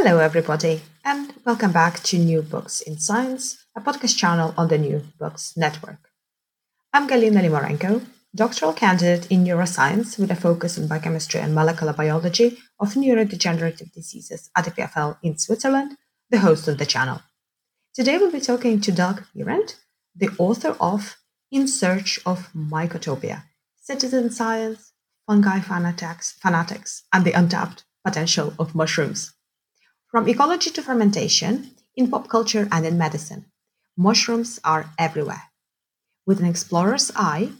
Hello, everybody, and welcome back to New Books in Science, a podcast channel on the New Books Network. I'm Galina Limorenko, doctoral candidate in neuroscience with a focus on biochemistry and molecular biology of neurodegenerative diseases at the EPFL in Switzerland, the host of the channel. Today we'll be talking to Doug Bierend, the author of In Search of Mycotopia Citizen Science, Fungi Fanatics, fanatics and the Untapped Potential of Mushrooms. From ecology to fermentation, in pop culture and in medicine, mushrooms are everywhere. With an explorer's eye,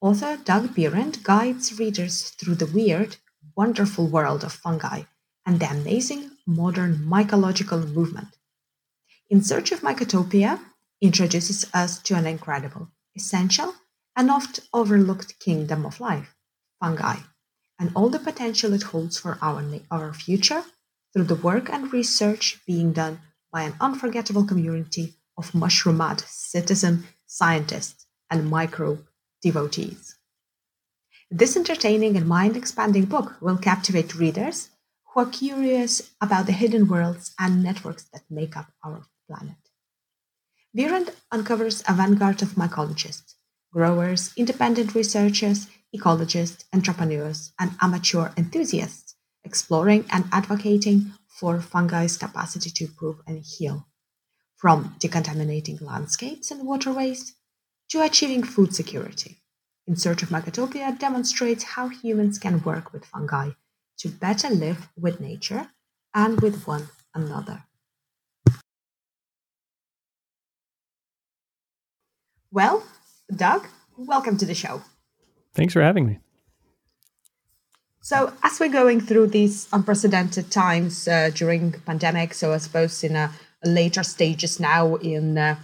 author Doug Bierend guides readers through the weird, wonderful world of fungi and the amazing modern mycological movement. In Search of Mycotopia introduces us to an incredible, essential, and oft overlooked kingdom of life, fungi, and all the potential it holds for our, our future through the work and research being done by an unforgettable community of mushroom-mad citizen scientists and myco devotees. This entertaining and mind expanding book will captivate readers who are curious about the hidden worlds and networks that make up our planet. Bierend uncovers a vanguard of mycologists, growers, independent researchers, ecologists, entrepreneurs, and amateur enthusiasts exploring and advocating for fungi's capacity to improve and heal, from decontaminating landscapes and waterways to achieving food security. In Search of Mycotopia demonstrates how humans can work with fungi to better live with nature and with one another. Well, Doug, welcome to the show. Thanks for having me. So as we're going through these unprecedented times uh, during pandemic, so I suppose in a, later stages now in uh,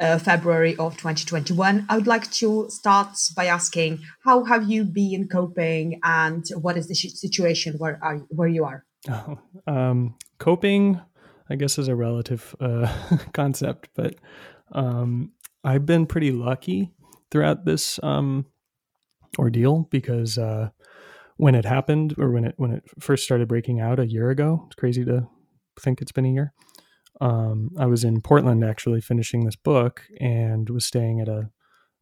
uh, February of 2021, I would like to start by asking how have you been coping and what is the situation where are where you are? Oh, um, coping, I guess, is a relative uh, concept, but um, I've been pretty lucky throughout this um, ordeal because uh, when it happened or when it when it first started breaking out a year ago. It's crazy to think it's been a year. Um, I was in Portland actually finishing this book and was staying at a,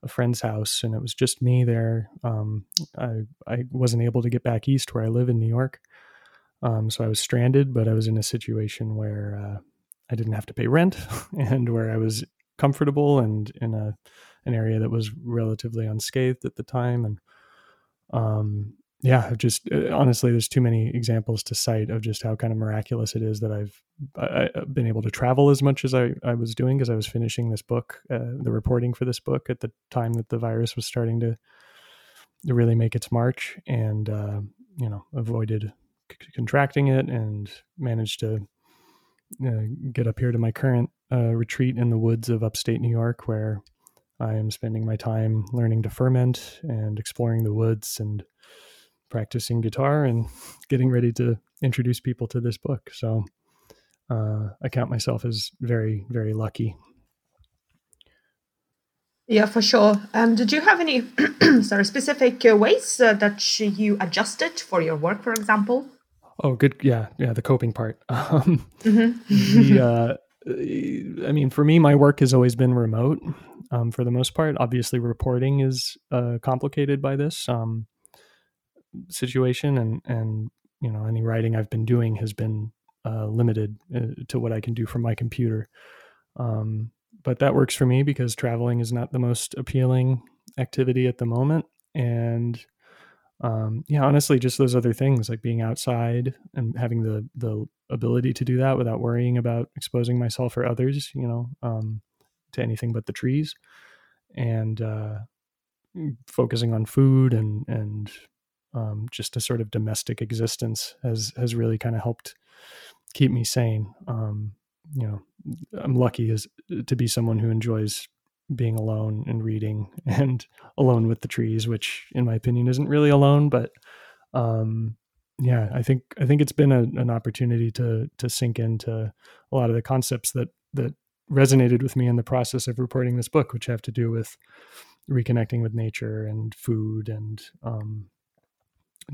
a friend's house, and it was just me there. Um, I I wasn't able to get back east where I live in New York, um, so I was stranded. But I was in a situation where uh, I didn't have to pay rent, and where I was comfortable and in a an area that was relatively unscathed at the time, and um, yeah I've just uh, honestly there's too many examples to cite of just how kind of miraculous it is that i've I, have been able to travel as much as i, I was doing because i was finishing this book uh, the reporting for this book at the time that the virus was starting to, to really make its march and uh, you know avoided c- contracting it and managed to uh, get up here to my current uh, retreat in the woods of upstate new york where i am spending my time learning to ferment and exploring the woods and practicing guitar and getting ready to introduce people to this book. So uh, I count myself as very, very lucky. Yeah, for sure. Um, did you have any sorry specific uh, ways uh, that you adjusted for your work, for example? Oh, good. Yeah, yeah. The coping part. Um, mm-hmm. the, uh, I mean, for me, my work has always been remote. Um, for the most part, obviously, reporting is uh, complicated by this. Um, situation and and you know any writing I've been doing has been uh, limited uh, to what I can do from my computer. Um, but that works for me because traveling is not the most appealing activity at the moment, and um, yeah, honestly, just those other things like being outside and having the the ability to do that without worrying about exposing myself or others, you know, um, to anything but the trees, and uh, focusing on food and and um, just a sort of domestic existence has has really kind of helped keep me sane. Um, you know, I'm lucky as to be someone who enjoys being alone and reading and alone with the trees, which in my opinion isn't really alone, but um, yeah, I think I think it's been a, an opportunity to to sink into a lot of the concepts that that resonated with me in the process of reporting this book, which have to do with reconnecting with nature and food and um,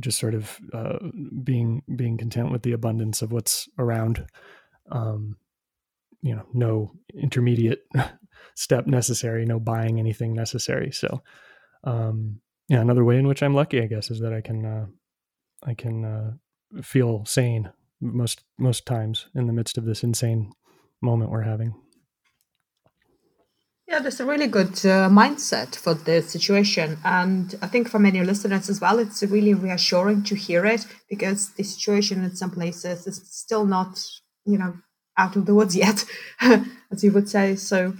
just sort of uh, being being content with the abundance of what's around. Um, you know, no intermediate step necessary, no buying anything necessary. So, um, yeah, another way in which I'm lucky, I guess, is that I can uh, I can uh, feel sane most most times in the midst of this insane moment we're having. Yeah, that's a really good uh, mindset for the situation. And I think for many listeners as well, it's really reassuring to hear it because the situation in some places is still not, you know, out of the woods yet, as you would say. So,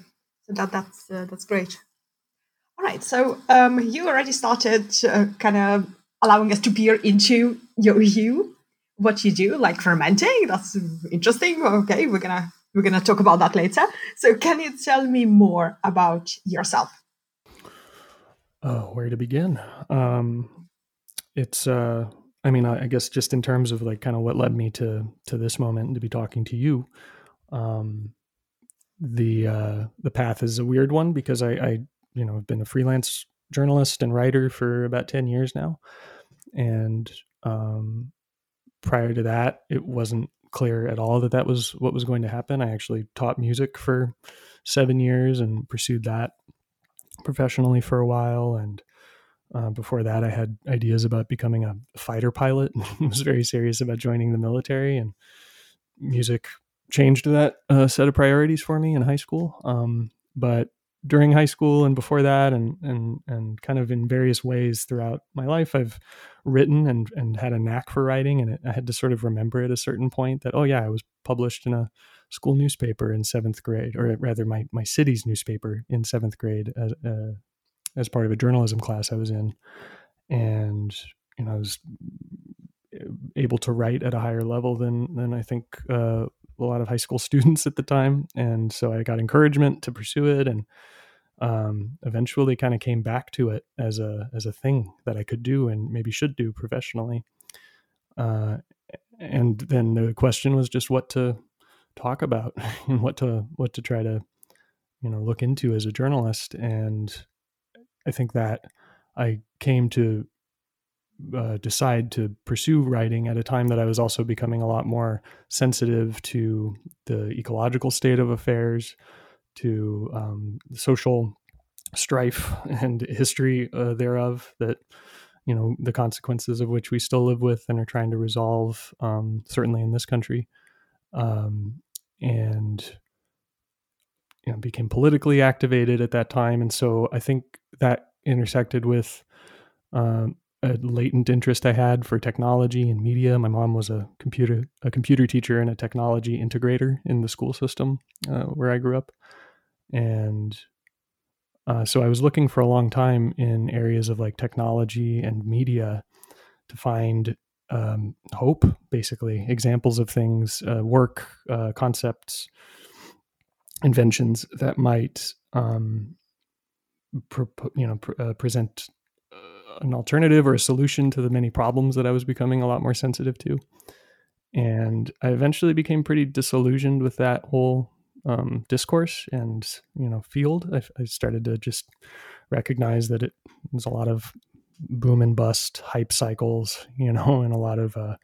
that that's uh, that's great. All right, so um, you already started uh, kind of allowing us to peer into your you, what you do, like fermenting. That's interesting. Okay, we're gonna we're gonna talk about that later. So, can you tell me more about yourself? Oh, where to begin? Um, it's uh, I mean, I, I guess just in terms of like kind of what led me to to this moment and to be talking to you. Um, the uh, the path is a weird one because I, I you know have been a freelance journalist and writer for about 10 years now and um, prior to that it wasn't clear at all that that was what was going to happen. I actually taught music for seven years and pursued that professionally for a while. And uh, before that i had ideas about becoming a fighter pilot and was very serious about joining the military. And music changed that uh, set of priorities for me in high school. Um, but during high school and before that and and and kind of in various ways throughout my life I've written and and had a knack for writing and it, I had to sort of remember at a certain point that oh yeah I was published in a school newspaper in 7th grade or rather my my city's newspaper in 7th grade as uh, as part of a journalism class I was in. And you know I was able to write at a higher level than than I think uh, a lot of high school students at the time. And so I got encouragement to pursue it and um, eventually kind of came back to it as a as a thing that I could do and maybe should do professionally. Uh, and then the question was just what to talk about and what to what to try to you know look into as a journalist. And I think that I came to uh, decide to pursue writing at a time that I was also becoming a lot more sensitive to the ecological state of affairs, to um, social strife and history uh, thereof that you know the consequences of which we still live with and are trying to resolve um, certainly in this country um, and you know became politically activated at that time. And so i think that intersected with um, a latent interest i had for technology and media. My mom was a computer a computer teacher and a technology integrator in the school system uh, where i grew up and uh, so I was looking for a long time in areas of like technology and media to find um, hope, basically examples of things, uh, work, uh, concepts, inventions that might, um, you know, pr- uh, present uh, an alternative or a solution to the many problems that I was becoming a lot more sensitive to. And I eventually became pretty disillusioned with that whole um, discourse and you know field, I, I, started to just recognize that it was a lot of boom and bust hype cycles, you know, and a lot of uh,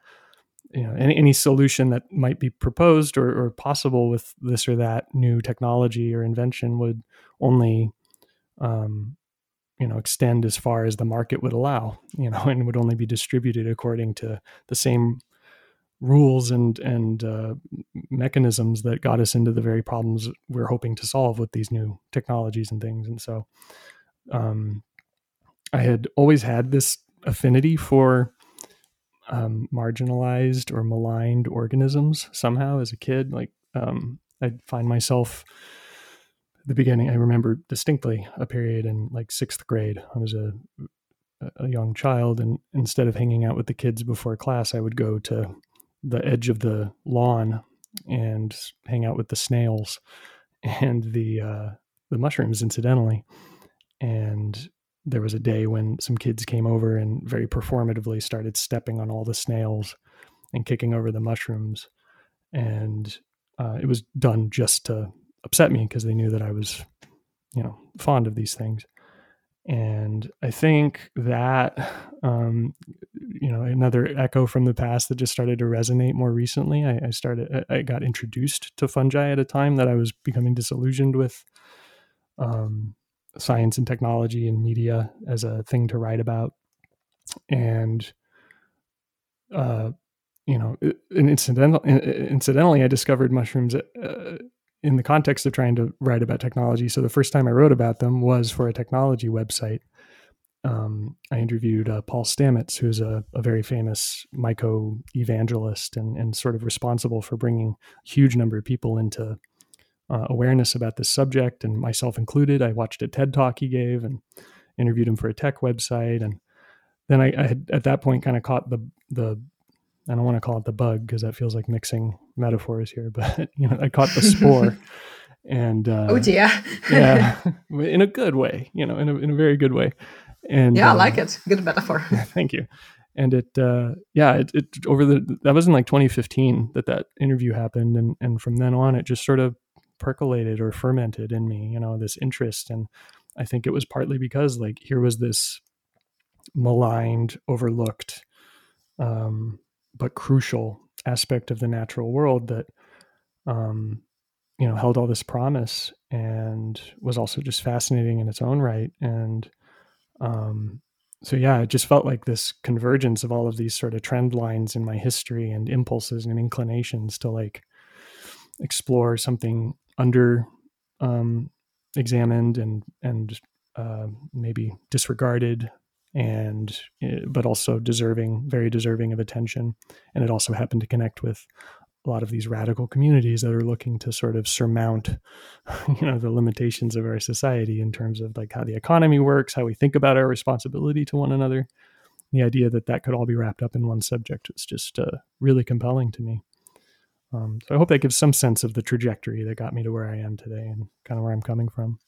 you know any, any solution that might be proposed or, or possible with this or that new technology or invention would only um, you know extend as far as the market would allow you know and would only be distributed according to the same rules and and uh, mechanisms that got us into the very problems we're hoping to solve with these new technologies and things. And so, um, I had always had this affinity for um, marginalized or maligned organisms somehow as a kid. Like um, I'd find myself the beginning. I remember distinctly a period in like sixth grade. I was a a young child, and instead of hanging out with the kids before class, I would go to the edge of the lawn and hang out with the snails and the uh, the mushrooms, incidentally. And there was a day when some kids came over and very performatively started stepping on all the snails and kicking over the mushrooms, and uh, it was done just to upset me because they knew that I was, you know, fond of these things. And I think that, um, you know, another echo from the past that just started to resonate more recently. I, I started, I got introduced to fungi at a time that I was becoming disillusioned with um, science and technology and media as a thing to write about. And, uh, you know, and incidental, incidentally, I discovered mushrooms uh, in the context of trying to write about technology. So the first time I wrote about them was for a technology website. Um, I interviewed uh, Paul Stamets, who's a, a, very famous myco evangelist and, and sort of responsible for bringing a huge number of people into uh, awareness about this subject, and myself included. I watched a TED talk he gave and interviewed him for a tech website, and then I, I had at that point kind of caught the the I don't want to call it the bug because that feels like mixing metaphors here, but you know, I caught the spore. and uh, oh dear, yeah, in a good way, you know, in a in a very good way. And yeah, I like it. Good metaphor. thank you. And it, uh, yeah, it, it over the that was in like 2015 that that interview happened, and and from then on, it just sort of percolated or fermented in me, you know, this interest, and I think it was partly because like here was this maligned, overlooked, um, but crucial aspect of the natural world that um, you know held all this promise and was also just fascinating in its own right. And um, so yeah it just felt like this convergence of all of these sort of trend lines in my history and impulses and inclinations to like explore something under um, examined and and uh, maybe disregarded and eh, but also deserving very deserving of attention. And it also happened to connect with a lot of these radical communities that are looking to sort of surmount you know the limitations of our society in terms of like how the economy works how we think about our responsibility to one another. The idea that that could all be wrapped up in one subject was just uh, really compelling to me. Um, so i hope that gives some sense of the trajectory that got me to where i am today and kind of where i'm coming from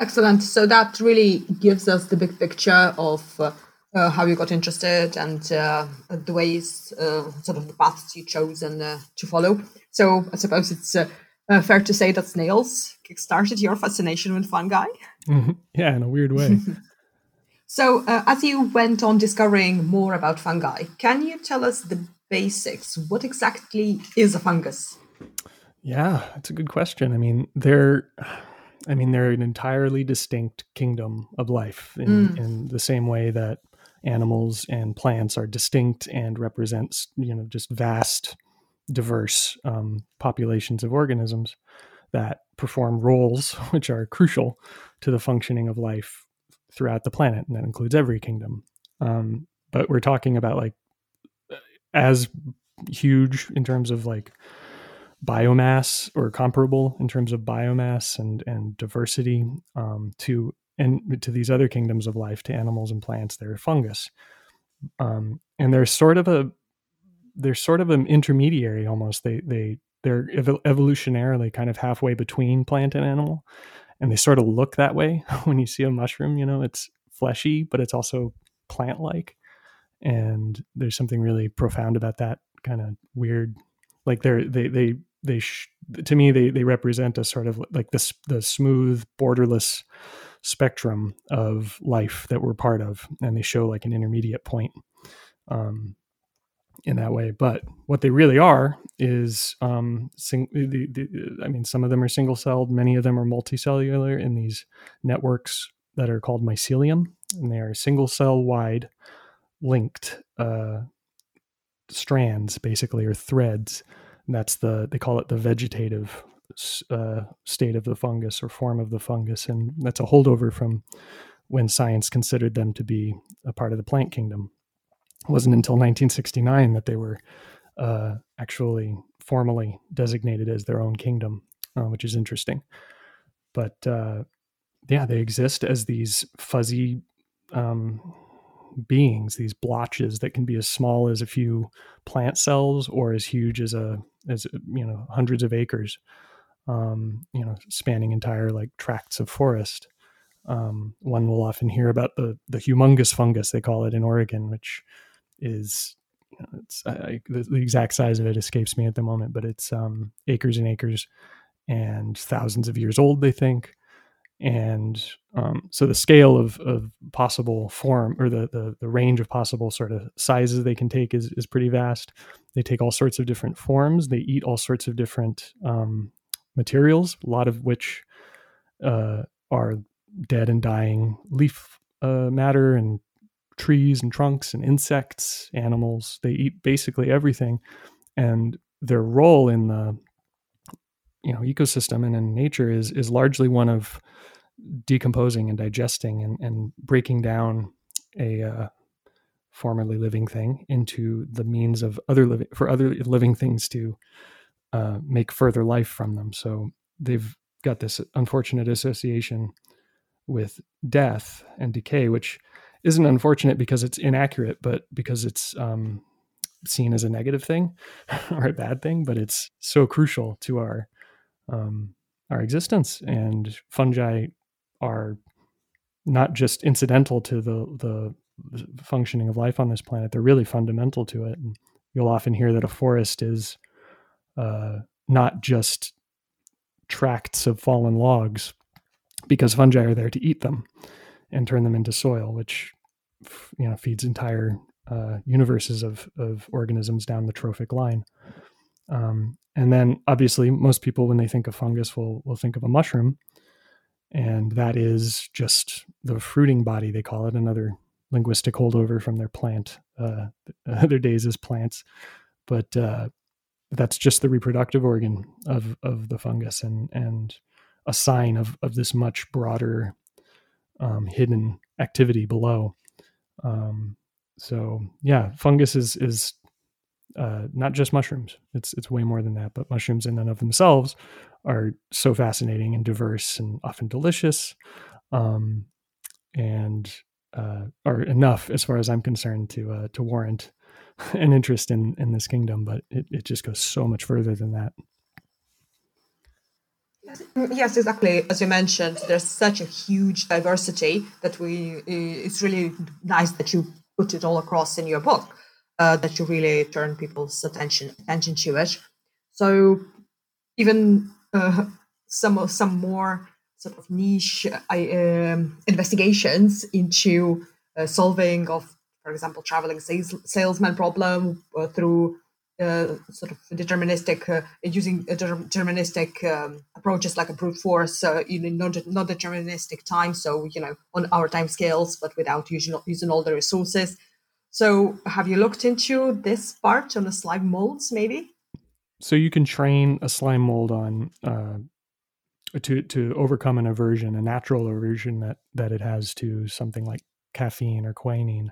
Excellent. So that really gives us the big picture of uh, uh, how you got interested and uh, the ways, uh, sort of the paths you chosen uh, to follow. So I suppose it's uh, fair to say that snails kickstarted your fascination with fungi. Mm-hmm. Yeah, in a weird way. so as you went on discovering more about fungi, can you tell us the basics? What exactly is a fungus? Yeah, it's a good question. I mean, they're I mean, they're an entirely distinct kingdom of life in, mm. in the same way that animals and plants are distinct and represents, you know, just vast, diverse um, populations of organisms that perform roles which are crucial to the functioning of life throughout the planet, and that includes every kingdom. Um, but we're talking about like as huge in terms of like biomass or comparable in terms of biomass and and diversity um, to and to these other kingdoms of life to animals and plants they're fungus. Um, and they're sort of a they're sort of an intermediary almost. They they they're ev- evolutionarily kind of halfway between plant and animal and they sort of look that way when you see a mushroom you know it's fleshy but it's also plant like and there's something really profound about that kind of weird like they're they they they sh- to me they they represent a sort of like this the smooth borderless spectrum of life that we're part of and they show like an intermediate point um, in that way. But what they really are is um, sing- the, the, i mean some of them are single celled many of them are multicellular in these networks that are called mycelium and they are single cell wide linked uh, strands basically or threads that's the they call it the vegetative uh, state of the fungus or form of the fungus, and that's a holdover from when science considered them to be a part of the plant kingdom. It wasn't until 1969 that they were uh, actually formally designated as their own kingdom, uh, which is interesting. But uh, yeah, they exist as these fuzzy um, beings, these blotches that can be as small as a few plant cells or as huge as a as you know hundreds of acres, um, you know, spanning entire like tracts of forest. Um, one will often hear about the the humongous fungus they call it in Oregon, which is it's I, the, the, exact size of it escapes me at the moment, but it's um, acres and acres and thousands of years old. They think, and um, so the scale of, of possible form or the, the, the range of possible sort of sizes they can take is is pretty vast. They take all sorts of different forms. They eat all sorts of different um, materials, a lot of which uh, are dead and dying leaf uh, matter and trees and trunks and insects, animals. They eat basically everything, and their role in the you know ecosystem and in nature is is largely one of decomposing and digesting and, and breaking down a uh, formerly living thing into the means of other living for other living things to uh, make further life from them. So they've got this unfortunate association with death and decay, which isn't unfortunate because it's inaccurate, but because it's um, seen as a negative thing or a bad thing. But it's so crucial to our um, our existence, and fungi are not just incidental to the the functioning of life on this planet; they're really fundamental to it. And you'll often hear that a forest is uh, not just tracts of fallen logs, because fungi are there to eat them and turn them into soil, which you know feeds entire uh, universes of of organisms down the trophic line. Um, and then, obviously, most people, when they think of fungus, will will think of a mushroom, and that is just the fruiting body they call it another linguistic holdover from their plant uh, other days as plants. But uh, that's just the reproductive organ of of the fungus and and a sign of of this much broader um, hidden activity below. Um, so yeah fungus is is uh, not just mushrooms it's it's way more than that but mushrooms in and of themselves are so fascinating and diverse and often delicious, um, and uh, are enough, as far as I'm concerned, to uh, to warrant an interest in in this kingdom. But it, it just goes so much further than that. Yes, exactly. As you mentioned, there's such a huge diversity that we. It's really nice that you put it all across in your book. Uh, that you really turn people's attention attention to it. So even uh, some some more sort of niche um, investigations into uh, solving of, for example, traveling sales, salesman problem uh, through uh, sort of deterministic uh, using deterministic um, approaches like a brute force, uh, not not deterministic time. So you know, on our time scales, but without using using all the resources. So, have you looked into this part on the slime molds, maybe? so you can train a slime mold on uh, to to overcome an aversion, a natural aversion that that it has to something like caffeine or quinine,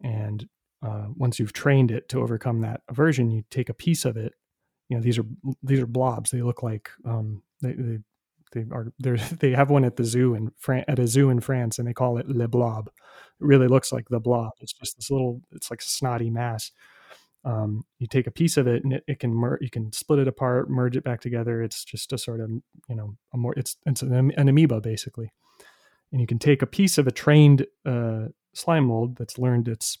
and uh, once you've trained it to overcome that aversion, you take a piece of it. You know, these are these are blobs. They look like um, they, they they are they they have one at the zoo in France at a zoo in France, and they call it le blob. Really looks like the blob. It's just this little. It's like a snotty mass um, you take a piece of it and it, it can mer- you can split it apart merge it back together it's just a sort of you know a more it's it's an, an amoeba basically and you can take a piece of a trained uh, slime mold that's learned its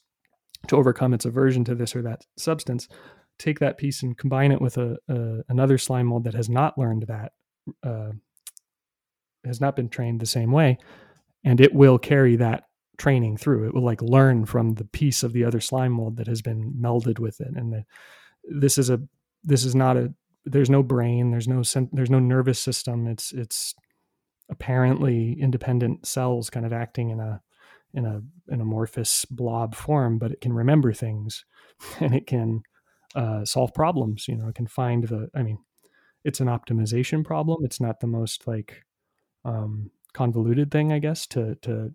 to overcome its aversion to this or that substance take that piece and combine it with a, a another slime mold that has not learned that uh, has not been trained the same way and it will carry that training through. It will like learn from the piece of the other slime mold that has been melded with it. And the, this is a this is not a there's no brain, there's no there's no nervous system. It's it's apparently independent cells kind of acting in a in a an amorphous blob form, but it can remember things and it can uh, solve problems. You know, it can find the. I mean, it's an optimization problem. It's not the most like um, convoluted thing, I guess, to to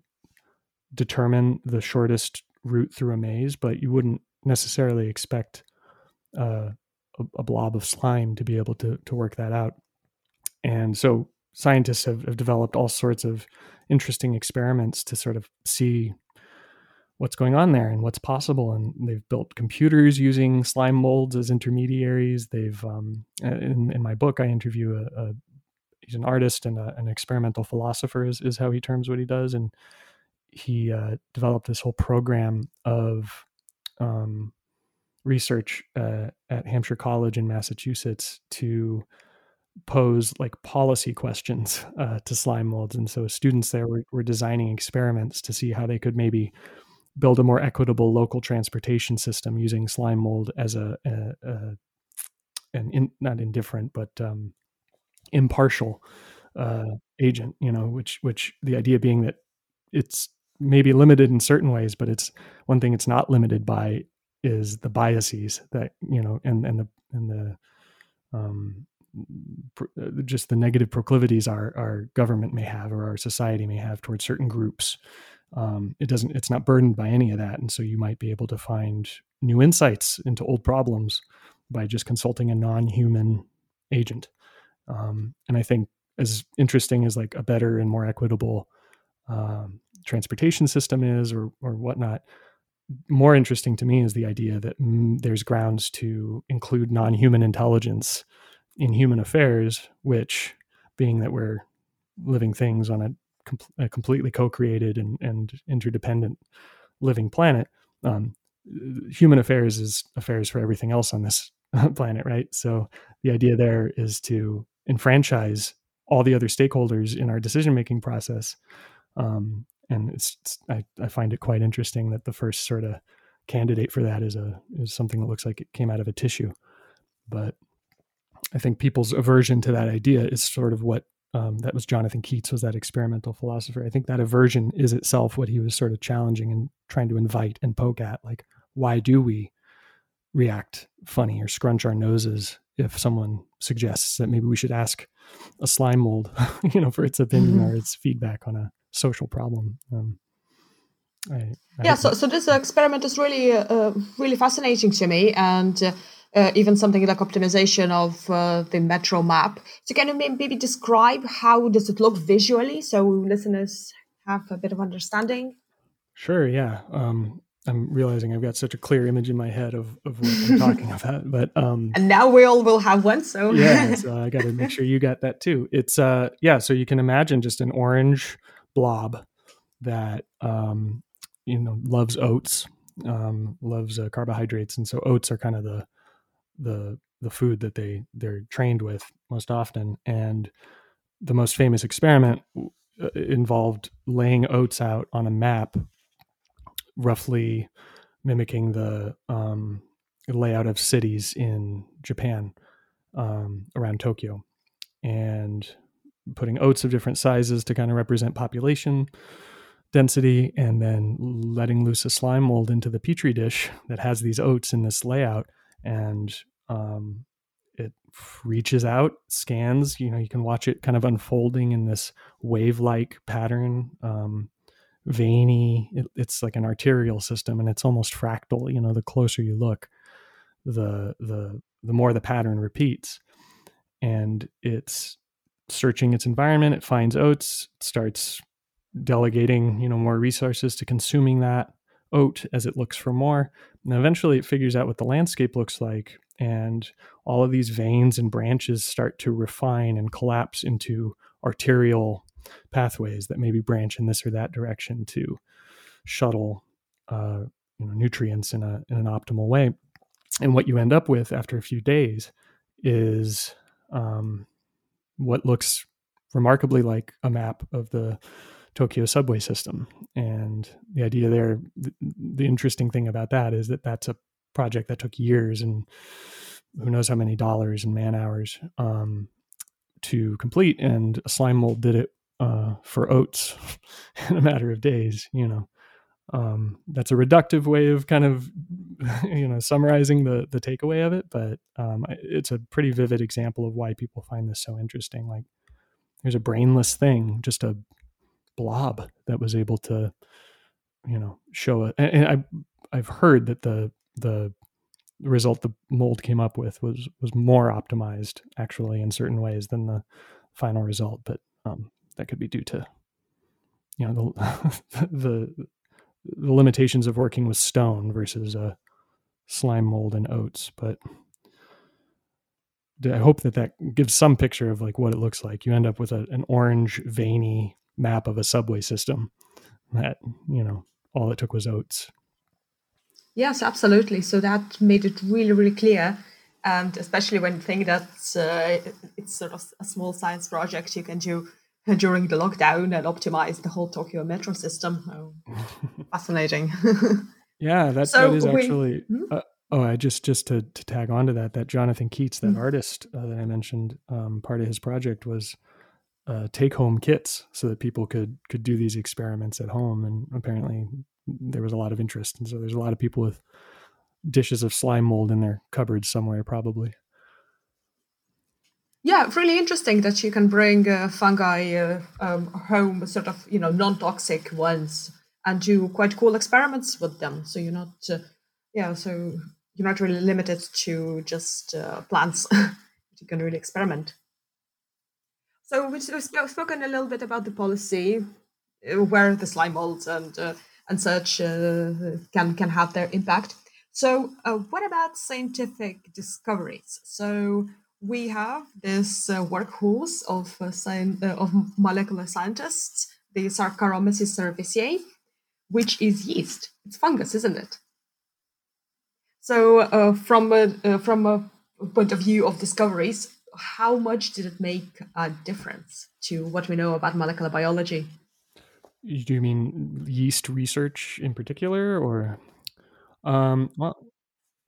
determine the shortest route through a maze, but you wouldn't necessarily expect uh, a, a, blob of slime to be able to to work that out. And so scientists have, have developed all sorts of interesting experiments to sort of see what's going on there and what's possible. And they've built computers using slime molds as intermediaries. They've um, in, in my book, I interview a, a he's an artist and a, an experimental philosopher is, is how he terms what he does and he uh, developed this whole program of um, research uh, at hampshire college in massachusetts to pose like policy questions uh, to slime molds and so students there were, were designing experiments to see how they could maybe build a more equitable local transportation system using slime mold as a, a, a an in, not indifferent but um, impartial uh, agent you know which which the idea being that it's maybe limited in certain ways but it's one thing it's not limited by is the biases that you know and and the and the um, uh, just the negative proclivities our our government may have or our society may have towards certain groups. Um, it doesn't it's not burdened by any of that. And so you might be able to find new insights into old problems by just consulting a non-human agent. Um, and I think as interesting as like a better and more equitable um, transportation system is or or whatnot, more interesting to me is the idea that mm, there's grounds to include non-human intelligence in human affairs, which being that we're living things on a, com- a completely co-created and, and interdependent living planet, um, human affairs is affairs for everything else on this planet, right? So the idea there is to enfranchise all the other stakeholders in our decision making process. Um, and it's, it's I, I, find it quite interesting that the first sort of candidate for that is a is something that looks like it came out of a tissue. But I think people's aversion to that idea is sort of what um, that was Jonathan Keats was that experimental philosopher. I think that aversion is itself what he was sort of challenging and trying to invite and poke at. Like, why do we react funny or scrunch our noses if someone suggests that maybe we should ask a slime mold, you know, for its opinion mm-hmm. or its feedback on a social problem. Um, I, I yeah, so, so this experiment is really, uh, really fascinating to me, and uh, uh, even something like optimization of uh, the metro map. So, can you maybe describe how does it look visually, so listeners have a bit of understanding? Sure. Yeah. Um, I'm realizing I've got such a clear image in my head of, of what I'm talking about. But um And now we all will have one. So yeah, so I gotta make sure you got that too. It's uh yeah, so you can imagine just an orange blob that um you know loves oats, um, loves uh, carbohydrates. And so oats are kind of the the the food that they they're trained with most often. And the most famous experiment uh, involved laying oats out on a map roughly mimicking the um, layout of cities in Japan um, around Tokyo, and putting oats of different sizes to kind of represent population density, and then letting loose a slime mold into the petri dish that has these oats in this layout, and um, it reaches out, scans. You know, you can watch it kind of unfolding in this wave-like pattern. Um, veiny. It, it's like an arterial system, and it's almost fractal. You know, the closer you look, the the the more the pattern repeats, and it's searching its environment. It finds oats, starts delegating you know more resources to consuming that oat as it looks for more. And eventually, it figures out what the landscape looks like, and all of these veins and branches start to refine and collapse into arterial pathways that maybe branch in this or that direction to shuttle uh, you know, nutrients in, a, in an optimal way. And what you end up with after a few days is um, what looks remarkably like a map of the Tokyo subway system. And the idea there, the, interesting thing about that is that that's a project that took years and who knows how many dollars and man hours um, to complete. And a Slime Mold did it uh, for oats in a matter of days. You know, um, that's a reductive way of kind of you know summarizing the the takeaway of it, but um, it's a pretty vivid example of why people find this so interesting. Like, there's a brainless thing, just a blob that was able to you know show it. And I I've heard that the the result the mold came up with was was more optimized actually in certain ways than the final result but um, that could be due to you know the the the limitations of working with stone versus a slime mold and oats. But I hope that that gives some picture of like what it looks like. You end up with a, an orange veiny map of a subway system that you know all it took was oats. Yes, absolutely. So that made it really, really clear. And especially when you think that uh, it's sort of a small science project you can do during the lockdown and optimize the whole Tokyo metro system. Oh, fascinating. yeah, that, so that is actually. We, hmm? uh, oh, I just just to, to tag on to that, that Jonathan Keats, that mm-hmm. artist uh, that I mentioned, um, part of his project was uh, take home kits so that people could could do these experiments at home, and apparently there was a lot of interest, and so there's a lot of people with dishes of slime mold in their cupboards somewhere, probably. Yeah, really interesting that you can bring uh, fungi uh, um, home, sort of you know non-toxic ones, and do quite cool experiments with them. So you're not, uh, yeah, so you're not really limited to just uh, plants. you can really experiment. So we've spoken a little bit about the policy, uh, where the slime molds and uh, and such can can have their impact. So, what about scientific discoveries? So, we have this uh, workhorse of uh, science, uh, of molecular scientists, the Saccharomyces cerevisiae, which is yeast. It's fungus, isn't it? So, uh, from a from a point of view of discoveries, how much did it make a difference to what we know about molecular biology? Do you mean yeast research in particular, or? Um, well,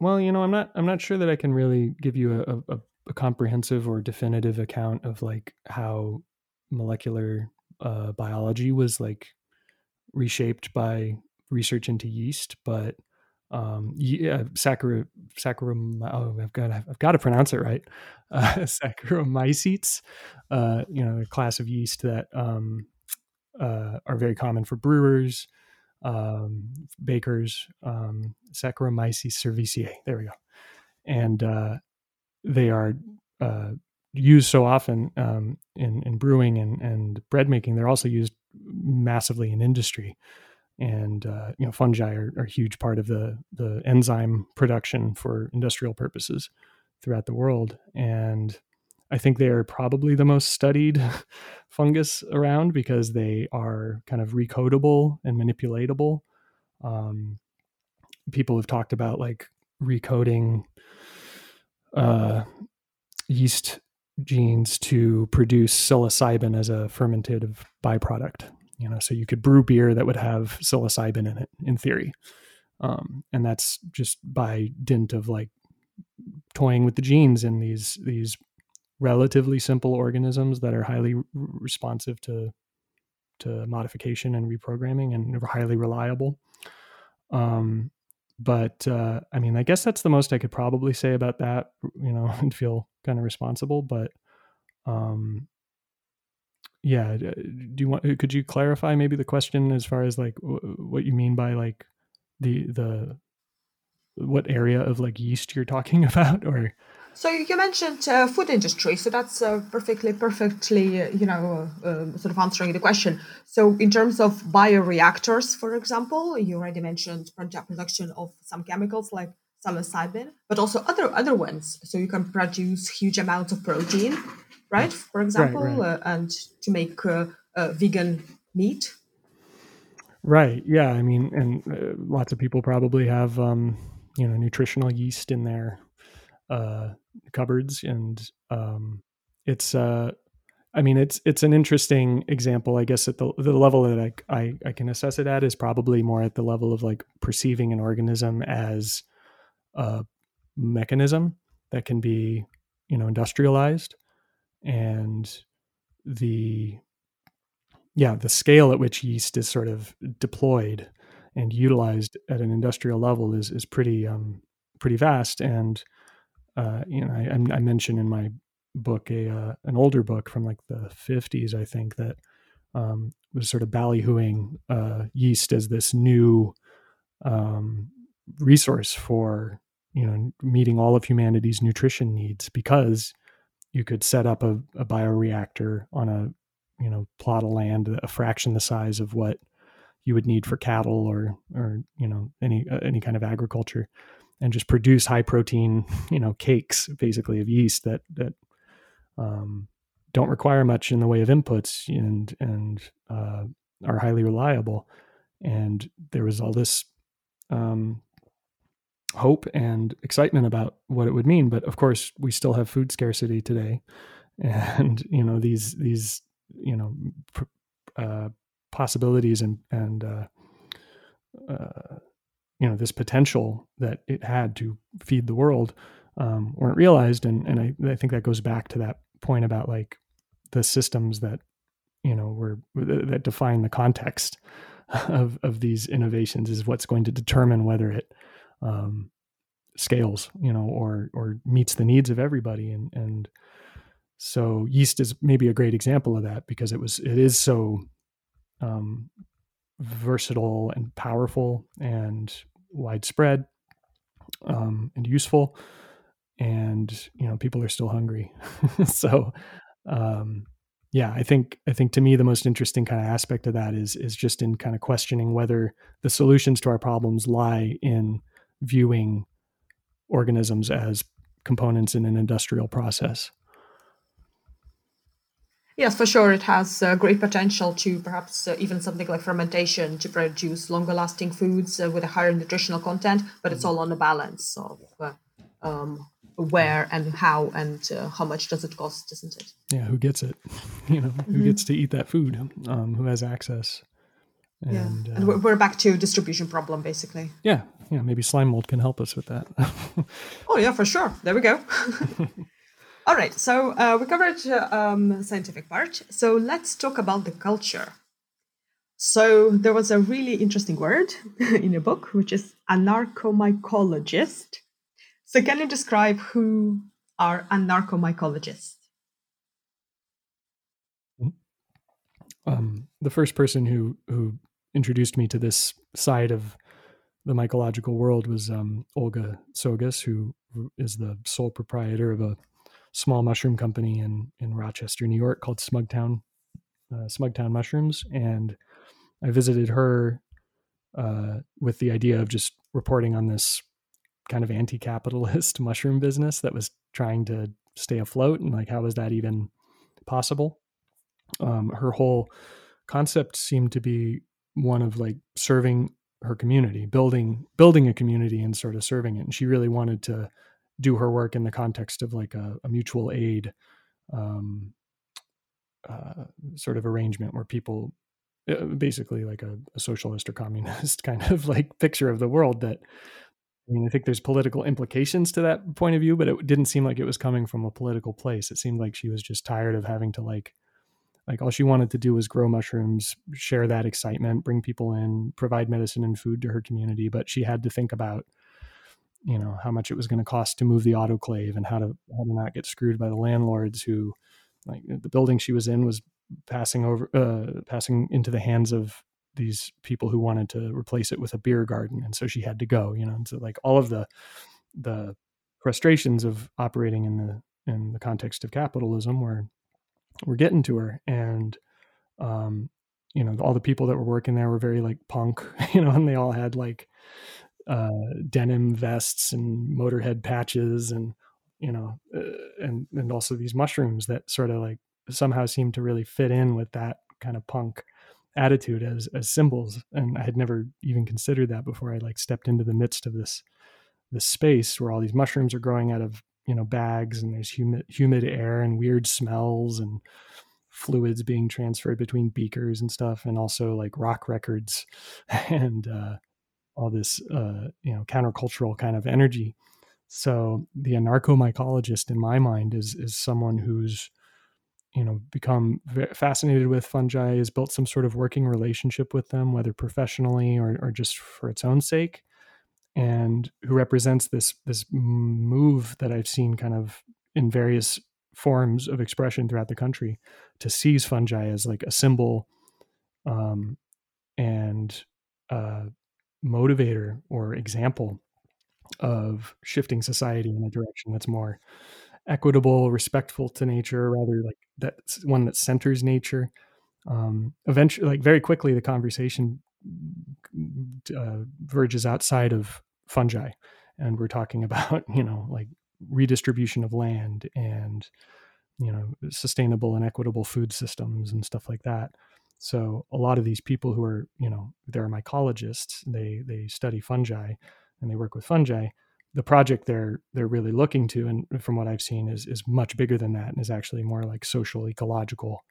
well, you know, I'm not. I'm not sure that I can really give you a, a, a comprehensive or definitive account of like how molecular uh, biology was like reshaped by research into yeast, but um, yeah, Saccharomyces. oh, I've got I've got to pronounce it right. Uh, Saccharomyces, uh, you know, a class of yeast that um, uh, are very common for brewers, um, bakers, um, Saccharomyces cerevisiae. There we go. And uh, they are uh, used so often um, in, in brewing and, and bread making. They're also used massively in industry. And uh, you know, fungi are, are, a huge part of the the enzyme production for industrial purposes throughout the world. And I think they are probably the most studied fungus around because they are kind of recodable and manipulatable. Um, people have talked about like recoding uh, yeast genes to produce psilocybin as a fermentative byproduct. You know, so you could brew beer that would have psilocybin in it, in theory, um, and that's just by dint of like toying with the genes in these these relatively simple organisms that are highly responsive to to modification and reprogramming and highly reliable. Um, but uh, I mean, I guess that's the most I could probably say about that. You know, and feel kind of responsible. But um, yeah, do you want? Could you clarify maybe the question as far as like w- what you mean by like the the what area of like yeast you're talking about, or so you mentioned uh, food industry, so that's uh, perfectly, perfectly, uh, you know, uh, sort of answering the question. So in terms of bioreactors, for example, you already mentioned production of some chemicals like psilocybin, but also other other ones. So you can produce huge amounts of protein, right? For example, right, right. Uh, and to make uh, vegan meat. Right. Yeah. I mean, and lots of people probably have, um, you know, nutritional yeast in their uh, cupboards, and um, it's uh, I mean it's it's an interesting example, I guess. At the the level that I, I I can assess it at is probably more at the level of like perceiving an organism as a mechanism that can be you know industrialized, and the yeah the scale at which yeast is sort of deployed and utilized at an industrial level is is pretty um, pretty vast and uh, you know, I, I mentioned in my book a uh, an older book from like the 50s, I think that um, was sort of ballyhooing uh, yeast as this new um, resource for you know meeting all of humanity's nutrition needs because you could set up a, a bioreactor on a you know plot of land a fraction the size of what you would need for cattle or or you know any uh, any kind of agriculture and just produce high protein you know cakes basically of yeast that that um, don't require much in the way of inputs and and uh, are highly reliable. And there was all this um, hope and excitement about what it would mean. But of course we still have food scarcity today. And you know these these you know uh, possibilities and and uh, uh, you know this potential that it had to feed the world um, weren't realized. And and I, I think that goes back to that point about like the systems that you know were that define the context of of these innovations is what's going to determine whether it um, scales you know or or meets the needs of everybody. And and so yeast is maybe a great example of that because it was it is so um, versatile and powerful and widespread um, and useful and you know people are still hungry. So um, yeah i think i think to me the most interesting kind of aspect of that is is just in kind of questioning whether the solutions to our problems lie in viewing organisms as components in an industrial process Yes, for sure, it has uh, great potential to perhaps uh, even something like fermentation to produce longer lasting foods uh, with a higher nutritional content, but it's all on the balance of uh, um, where and how and uh, how much does it cost, isn't it? Yeah, who gets it? you know, mm-hmm. who gets to eat that food? Um, who has access? And, yeah, and uh, we're back to distribution problem basically. Yeah, yeah, maybe slime mold can help us with that. oh yeah, for sure. There we go. All right, so uh, we covered uh, um, scientific part. So let's talk about the culture. So there was a really interesting word in a book, which is anarchomycologist. So can you describe who are anarchomycologists? Um, the first person who who introduced me to this side of the mycological world was um, Olga Tzogas, who is the sole proprietor of a small mushroom company in in Rochester, New York, called Smugtown uh, Smugtown Mushrooms, and I visited her uh, with the idea of just reporting on this kind of anti-capitalist mushroom business that was trying to stay afloat, and like how is that even possible? Um, her whole concept seemed to be one of like serving her community, building building a community and sort of serving it. And she really wanted to do her work in the context of like a, a mutual aid um, uh, sort of arrangement where people uh, basically like a, a, socialist or communist kind of like picture of the world that I mean, I think there's political implications to that point of view, but it didn't seem like it was coming from a political place. It seemed like she was just tired of having to like, like all she wanted to do was grow mushrooms, share that excitement, bring people in, provide medicine and food to her community. But she had to think about you know how much it was going to cost to move the autoclave and how to how to not get screwed by the landlords who like the building she was in was passing over uh, passing into the hands of these people who wanted to replace it with a beer garden and so she had to go you know? And so like all of the the frustrations of operating in the in the context of capitalism were were getting to her and um you know all the people that were working there were very like punk you know and they all had like uh, denim vests and motorhead patches and you know uh, and and also these mushrooms that sort of like somehow seem to really fit in with that kind of punk attitude as as symbols. And i had never even considered that before i like stepped into the midst of this this space where all these mushrooms are growing out of you know bags and there's humid humid air and weird smells and fluids being transferred between beakers and stuff and also like rock records. And uh all this uh, you know countercultural kind of energy. So the anarcho-mycologist in my mind is is someone who's you know become fascinated with fungi, has built some sort of working relationship with them, whether professionally or, or just for its own sake, and who represents this this move that I've seen kind of in various forms of expression throughout the country to seize fungi as like a symbol um, and uh, motivator or example of shifting society in a direction that's more equitable, respectful to nature, rather like that's one that centers nature. Um, eventually, like very quickly, the conversation uh, verges outside of fungi, and we're talking about you know like redistribution of land and you know sustainable and equitable food systems and stuff like that so a lot of these people who are you know they're mycologists they they study fungi and they work with fungi. The project they're they're really looking to and from what i've seen is is much bigger than that and is actually more like social ecological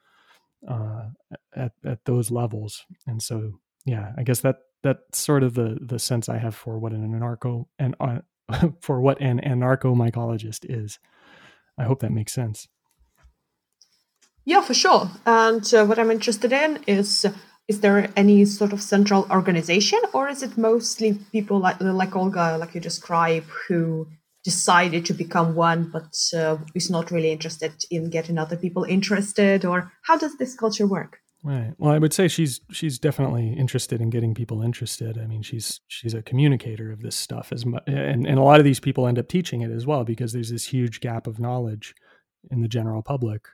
uh, at at those levels. And so yeah i guess that that's sort of the the sense i have for what an anarcho and uh, for what an anarcho mycologist is. I hope that makes sense yeah, for sure. And uh, what I'm interested in is is there any sort of central organization, or is it mostly people like like Olga, like you describe, who decided to become one, but uh, is not really interested in getting other people interested, or how does this culture work? Right. Well, I would say she's she's definitely interested in getting people interested. I mean, she's she's a communicator of this stuff as much, and and a lot of these people end up teaching it as well because there's this huge gap of knowledge in the general public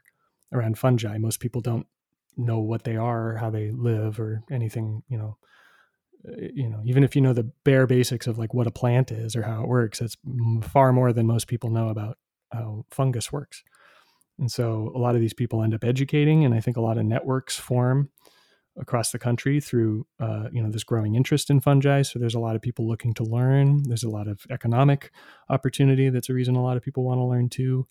around fungi. Most people don't know what they are, how they live, or anything. You know, uh, you know, even if you know the bare basics of like what a plant is or how it works, it's far more than most people know about how fungus works. And so, a lot of these people end up educating, and I think a lot of networks form across the country through uh, you know this growing interest in fungi so there's a lot of people looking to learn there's a lot of economic opportunity that's a reason a lot of people want to learn too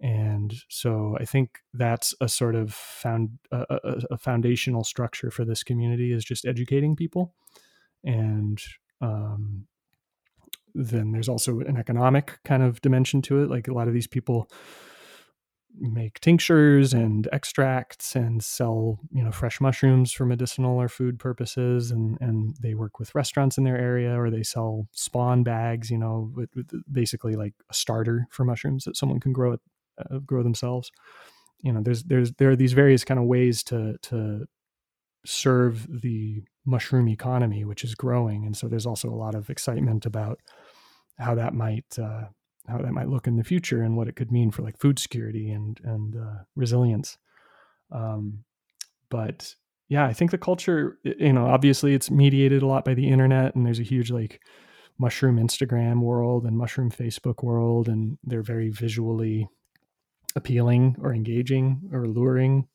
and so i think that's a sort of found a, a, foundational structure for this community is just educating people. And um, then there's also an economic kind of dimension to it. Like a lot of these people make tinctures and extracts and sell you know fresh mushrooms for medicinal or food purposes and and they work with restaurants in their area or they sell spawn bags you know with, with basically like a starter for mushrooms that someone can grow at uh, grow themselves. You know, there's there's there are these various kind of ways to to serve the mushroom economy, which is growing, and so there's also a lot of excitement about how that might uh, how that might look in the future and what it could mean for like food security and and uh, resilience. Um, but yeah, I think the culture, you know, obviously it's mediated a lot by the internet, and there's a huge like mushroom Instagram world and mushroom Facebook world, and they're very visually appealing or engaging or luring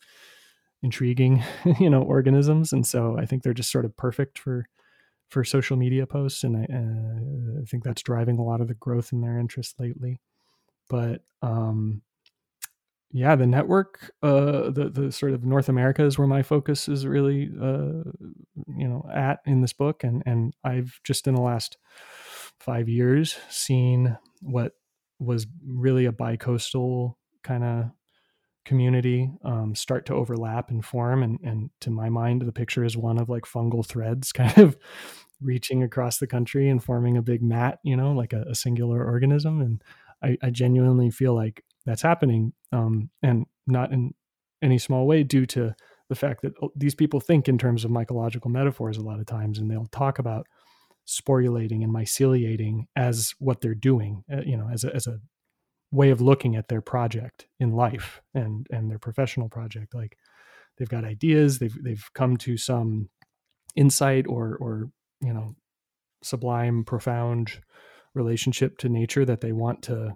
intriguing you know organisms. And so i think they're just sort of perfect for for social media posts. And I, uh, I think that's driving a lot of the growth in their interest lately. But um yeah the network uh the the sort of north america is where my focus is really uh you know at in this book. And and i've just in the last five years seen what was really a bicoastal kind of community um, start to overlap and form and and to my mind the picture is one of like fungal threads kind of reaching across the country and forming a big mat you know like a, a singular organism and I, I, genuinely feel like that's happening um, and not in any small way due to the fact that oh, these people think in terms of mycological metaphors a lot of times and they'll talk about sporulating and myceliating as what they're doing uh, you know as a, as a way of looking at their project in life and and their professional project. Like they've got ideas they've they've come to some insight or or you know sublime profound relationship to nature that they want to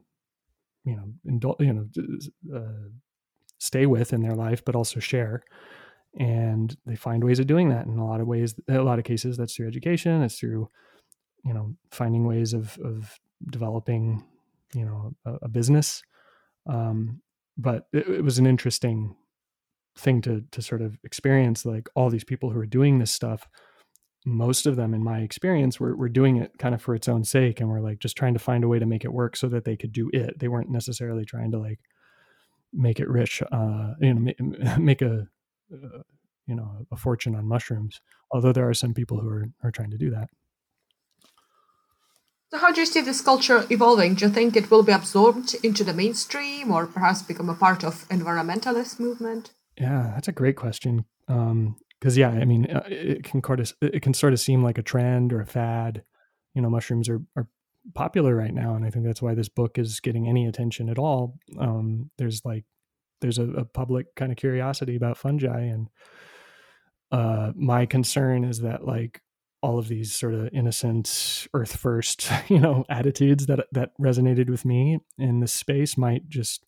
you know indul- you know uh, stay with in their life but also share. And they find ways of doing that in a lot of ways a lot of cases. That's through education it's through you know finding ways of of developing you know a, a business um, but it, it, was an interesting thing to to sort of experience like all these people who are doing this stuff most of them in my experience were, were doing it kind of for its own sake and were like just trying to find a way to make it work so that they could do it. They weren't necessarily trying to like make it rich uh you know make, make a uh, you know a fortune on mushrooms although there are some people who are are trying to do that so, how do you see this culture evolving? Do you think it will be absorbed into the mainstream, or perhaps become a part of environmentalist movement? Yeah, that's a great question. Because um, yeah, I mean, uh, it can sort of it can sort of seem like a trend or a fad. You know, mushrooms are are popular right now, and I think that's why this book is getting any attention at all. Um, there's like there's a, a public kind of curiosity about fungi, and uh, my concern is that like all of these sort of innocent earth first you know attitudes that that resonated with me in this space might just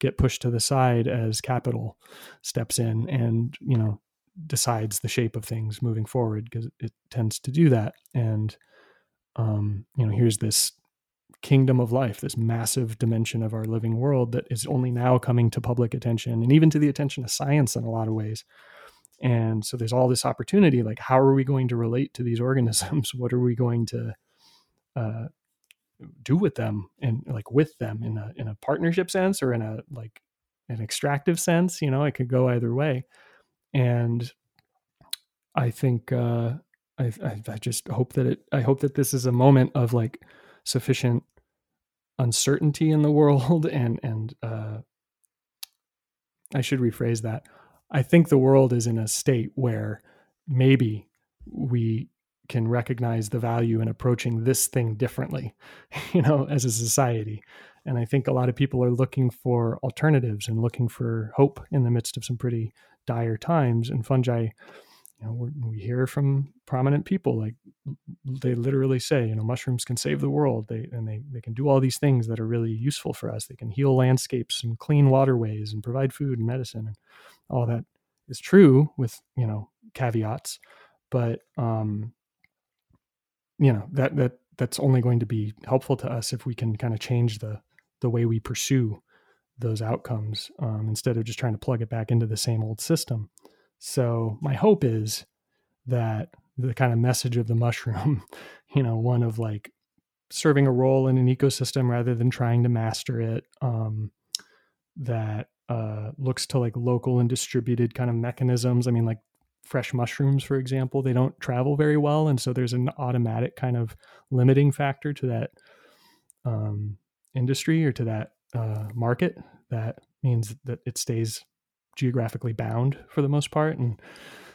get pushed to the side as capital steps in and you know decides the shape of things moving forward because it tends to do that. And um you know here's this kingdom of life this massive dimension of our living world that is only now coming to public attention and even to the attention of science in a lot of ways and so there's all this opportunity like how are we going to relate to these organisms? What are we going to uh, do with them and like with them in a in a partnership sense or in a like an extractive sense? You know it could go either way. And i think uh I, I, I just hope that it i hope that this is a moment of like sufficient uncertainty in the world and and uh i should rephrase that I think the world is in a state where maybe we can recognize the value in approaching this thing differently, you know, as a society. And I think a lot of people are looking for alternatives and looking for hope in the midst of some pretty dire times. And fungi, you know, we hear from prominent people like they literally say, you know, mushrooms can save the world. They and they they can do all these things that are really useful for us. They can heal landscapes and clean waterways and provide food and medicine. And all that is true with you know caveats but um you know that that that's only going to be helpful to us if we can kind of change the the way we pursue those outcomes um, instead of just trying to plug it back into the same old system. So my hope is that the kind of message of the mushroom you know one of like serving a role in an ecosystem rather than trying to master it um, that uh, looks to like local and distributed kind of mechanisms. I mean, like fresh mushrooms, for example, they don't travel very well, and so there's an automatic kind of limiting factor to that um, industry or to that uh, market. That means that it stays geographically bound for the most part, and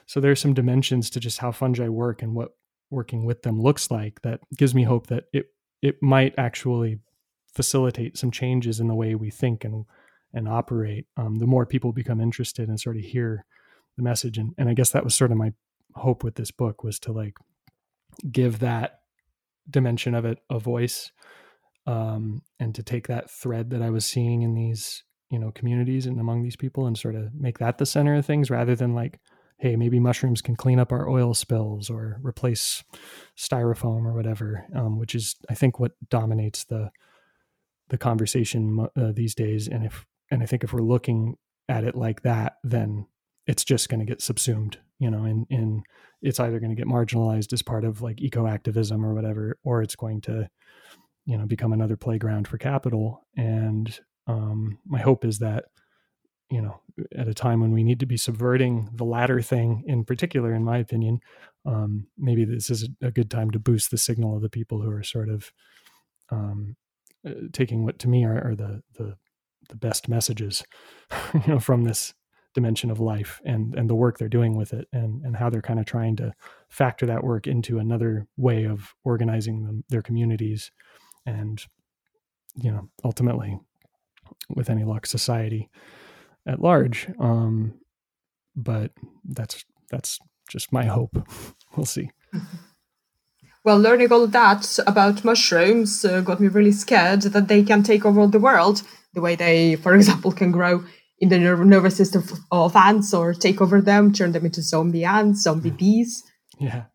so there's some dimensions to just how fungi work and what working with them looks like that gives me hope that it it might actually facilitate some changes in the way we think and and operate, um, the more people become interested and sort of hear the message. And, and I guess that was sort of my hope with this book was to like give that dimension of it a voice um, and to take that thread that I was seeing in these, you know, communities and among these people and sort of make that the center of things rather than like, hey, maybe mushrooms can clean up our oil spills or replace styrofoam or whatever, um, which is, I think, what dominates the the conversation uh, these days. And if and I think if we're looking at it like that, then it's just going to get subsumed, you know, and, and it's either going to get marginalized as part of like eco activism or whatever, or it's going to, you know, become another playground for capital. And um, my hope is that, you know, at a time when we need to be subverting the latter thing in particular, in my opinion, um, maybe this is a good time to boost the signal of the people who are sort of um, uh, taking what to me are, are the the the best messages you know from this dimension of life and and the work they're doing with it and and how they're kind of trying to factor that work into another way of organizing them, their communities and you know ultimately with any luck society at large. Um but that's that's just my hope. We'll see. Well learning all that about mushrooms uh, got me really scared that they can take over the world the way they, for example, can grow in the nervous system of ants or take over them, turn them into zombie ants, zombie mm. bees. Yeah,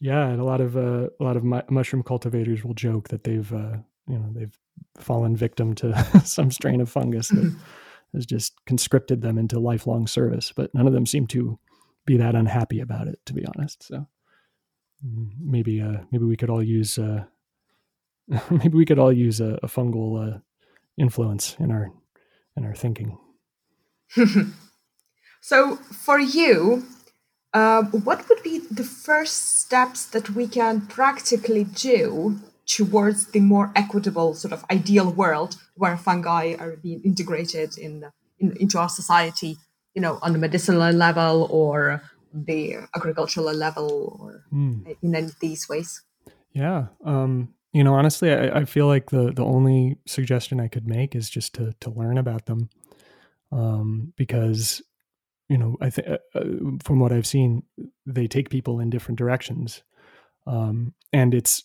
yeah, and a lot of uh, a lot of mu- mushroom cultivators will joke that they've uh, you know they've fallen victim to some strain of fungus that has just conscripted them into lifelong service, but none of them seem to be that unhappy about it, to be honest. So mm, maybe uh, maybe we could all use uh, maybe we could all use a, a fungal uh, influence in our in our thinking. so, for you, uh, what would be the first steps that we can practically do towards the more equitable sort of ideal world where fungi are being integrated in, in into our society? You know, on the medicinal level or the agricultural level, or mm. in any of these ways. Yeah. Um, you know honestly I, I, feel like the the only suggestion i could make is just to to learn about them um, because you know, I think uh, uh, from what I've seen, they take people in different directions, um, and it's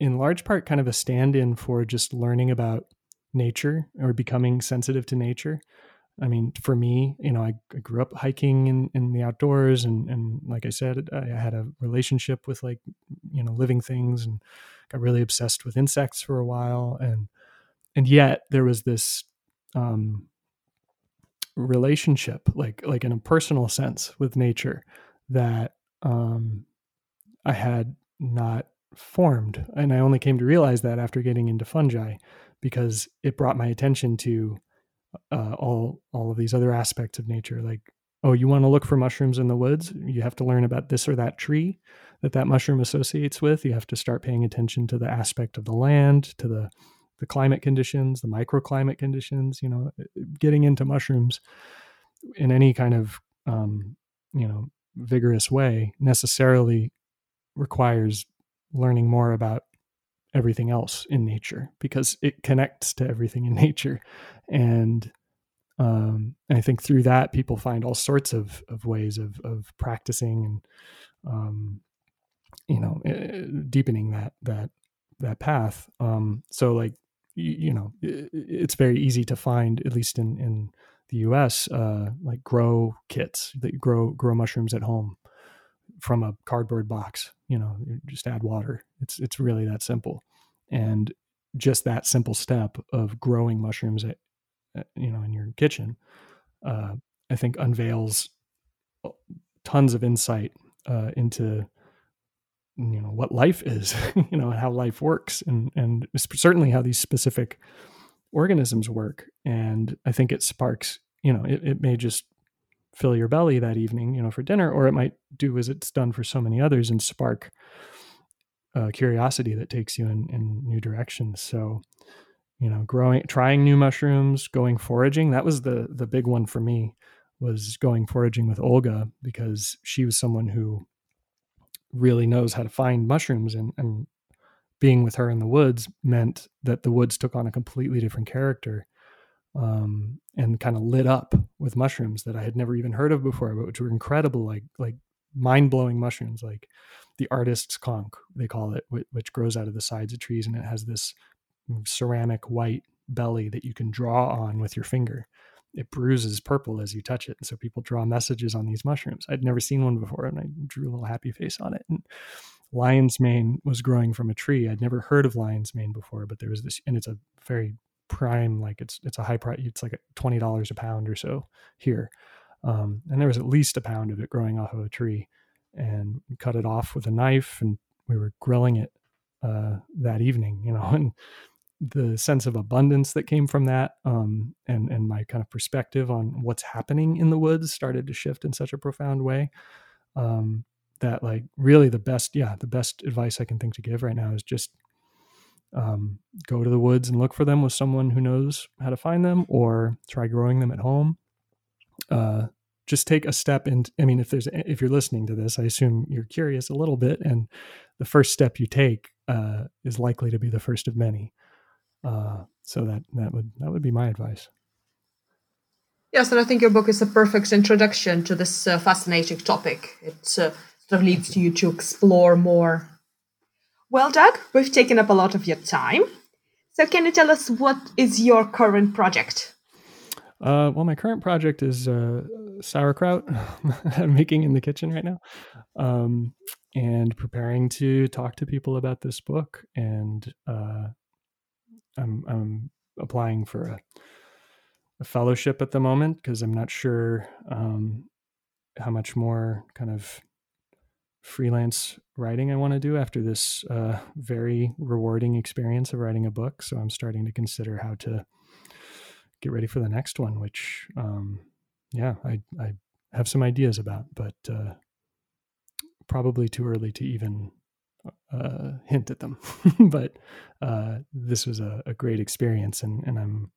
in large part kind of a stand-in for just learning about nature or becoming sensitive to nature. I mean, for me, you know, I, I grew up hiking in, in the outdoors, and and like I said, I had a relationship with like you know living things, and got really obsessed with insects for a while, and and yet there was this um, relationship, like like in a personal sense, with nature that um, I had not formed, and I only came to realize that after getting into fungi, because it brought my attention to uh, all all of these other aspects of nature like oh you want to look for mushrooms in the woods? You have to learn about this or that tree that that mushroom associates with. You have to start paying attention to the aspect of the land to the the climate conditions the microclimate conditions you know getting into mushrooms in any kind of um, you know vigorous way necessarily requires learning more about everything else in nature because it connects to everything in nature. And um, I think through that people find all sorts of, of ways of, of practicing and um, you know uh, deepening that that that path. Um, so like you, you, know it's very easy to find at least in in the US uh, like grow kits that grow grow mushrooms at home from a cardboard box you know just add water. It's it's really that simple. And just that simple step of growing mushrooms at you know in your kitchen uh, i think unveils uh, tons of insight uh, into you know what life is you know how life works and and certainly how these specific organisms work and i think it sparks you know it, it may just fill your belly that evening, you know, for dinner, or it might do as it's done for so many others and spark uh, curiosity that takes you in, in new directions. So, you know, growing, trying new mushrooms, going foraging. That was the the big one for me was going foraging with Olga because she was someone who really knows how to find mushrooms and, and being with her in the woods meant that the woods took on a completely different character um, and kind of lit up with mushrooms that I had never even heard of before, but which were incredible, like like mind blowing mushrooms, like the artist's conch they call it, which grows out of the sides of trees, and it has this ceramic white belly that you can draw on with your finger. It bruises purple as you touch it, and so people draw messages on these mushrooms. I'd never seen one before, and I drew a little happy face on it. And lion's mane was growing from a tree. I'd never heard of lion's mane before, but there was this, and it's a very prime like it's it's a high price it's like twenty dollars a pound or so here um, and there was at least a pound of it growing off of a tree and cut it off with a knife and we were grilling it uh, that evening you know and the sense of abundance that came from that um, and and my kind of perspective on what's happening in the woods started to shift in such a profound way um, that like really the best yeah the best advice i can think to give right now is just um, go to the woods and look for them with someone who knows how to find them or try growing them at home. Uh, just take a step and i mean if there's if you're listening to this i assume you're curious a little bit and the first step you take uh, is likely to be the first of many uh, so that that would that would be my advice yes and i think your book is a perfect introduction to this uh, fascinating topic it uh, sort of leads to you to explore more well, Doug, we've taken up a lot of your time. So, can you tell us what is your current project? Uh, well, my current project is uh, sauerkraut I'm making in the kitchen right now, um, and preparing to talk to people about this book. And uh, I'm, I'm applying for a, a fellowship at the moment because I'm not sure um, how much more kind of freelance writing I want to do after this uh, very rewarding experience of writing a book. So I'm starting to consider how to get ready for the next one, which, um, yeah, I, I have some ideas about, but uh, probably too early to even uh, hint at them. but uh, this was a, a, great experience, and, and I'm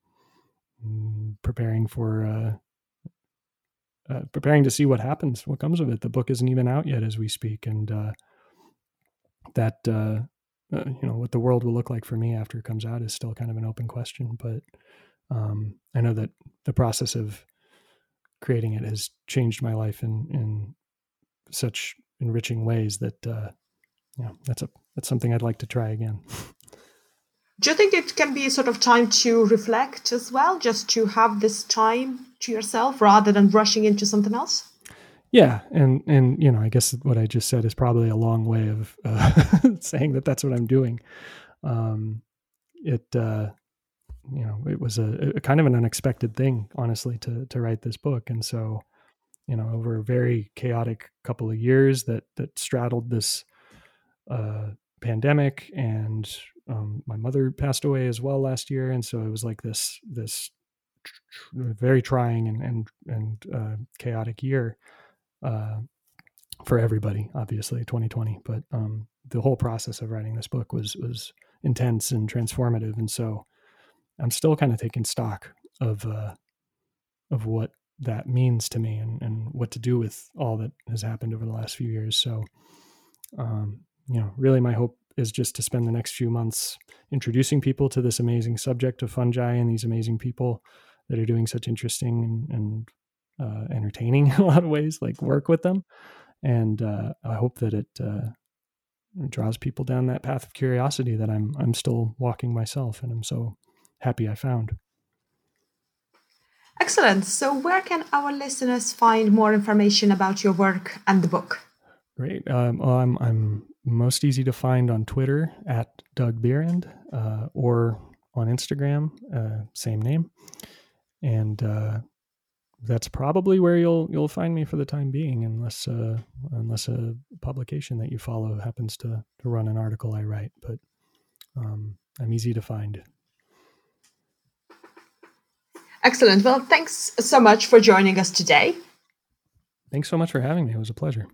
mm, preparing for uh, uh, preparing to see what happens, what comes of it. The book isn't even out yet as we speak, and uh, that uh, you know what the world will look like for me after it comes out is still kind of an open question. But um, I know that the process of creating it has changed my life in in such enriching ways that uh, yeah, that's a that's something I'd like to try again. Do you think it can be sort of time to reflect as well, just to have this time to yourself rather than rushing into something else? Yeah, and and you know, I guess what I just said is probably a long way of uh, saying that that's what I'm doing. Um, it uh, you know, it was a, a, kind of an unexpected thing, honestly, to to write this book, and so you know, over a very chaotic couple of years that that straddled this uh, pandemic, and um, my mother passed away as well last year, and so it was like this this very trying and and and uh, chaotic year uh, for everybody, obviously 2020. But um, the whole process of writing this book was was intense and transformative, and so I'm still kind of taking stock of uh, of what that means to me and, and what to do with all that has happened over the last few years. So, um, you know, really my hope is just to spend the next few months introducing people to this amazing subject of fungi and these amazing people that are doing such interesting and, and uh, entertaining in a lot of ways, like work with them. And uh, I hope that it uh, draws people down that path of curiosity that I'm I'm still walking myself, and I'm so happy I found. Excellent. So, where can our listeners find more information about your work and the book? Great. Um, well, I'm I'm most easy to find on Twitter at Doug Bierend uh, or on Instagram, uh, same name, and uh, that's probably where you'll you'll find me for the time being, unless uh, unless a publication that you follow happens to to run an article I write. But um, I'm easy to find. Excellent. Well, thanks so much for joining us today. Thanks so much for having me. It was a pleasure.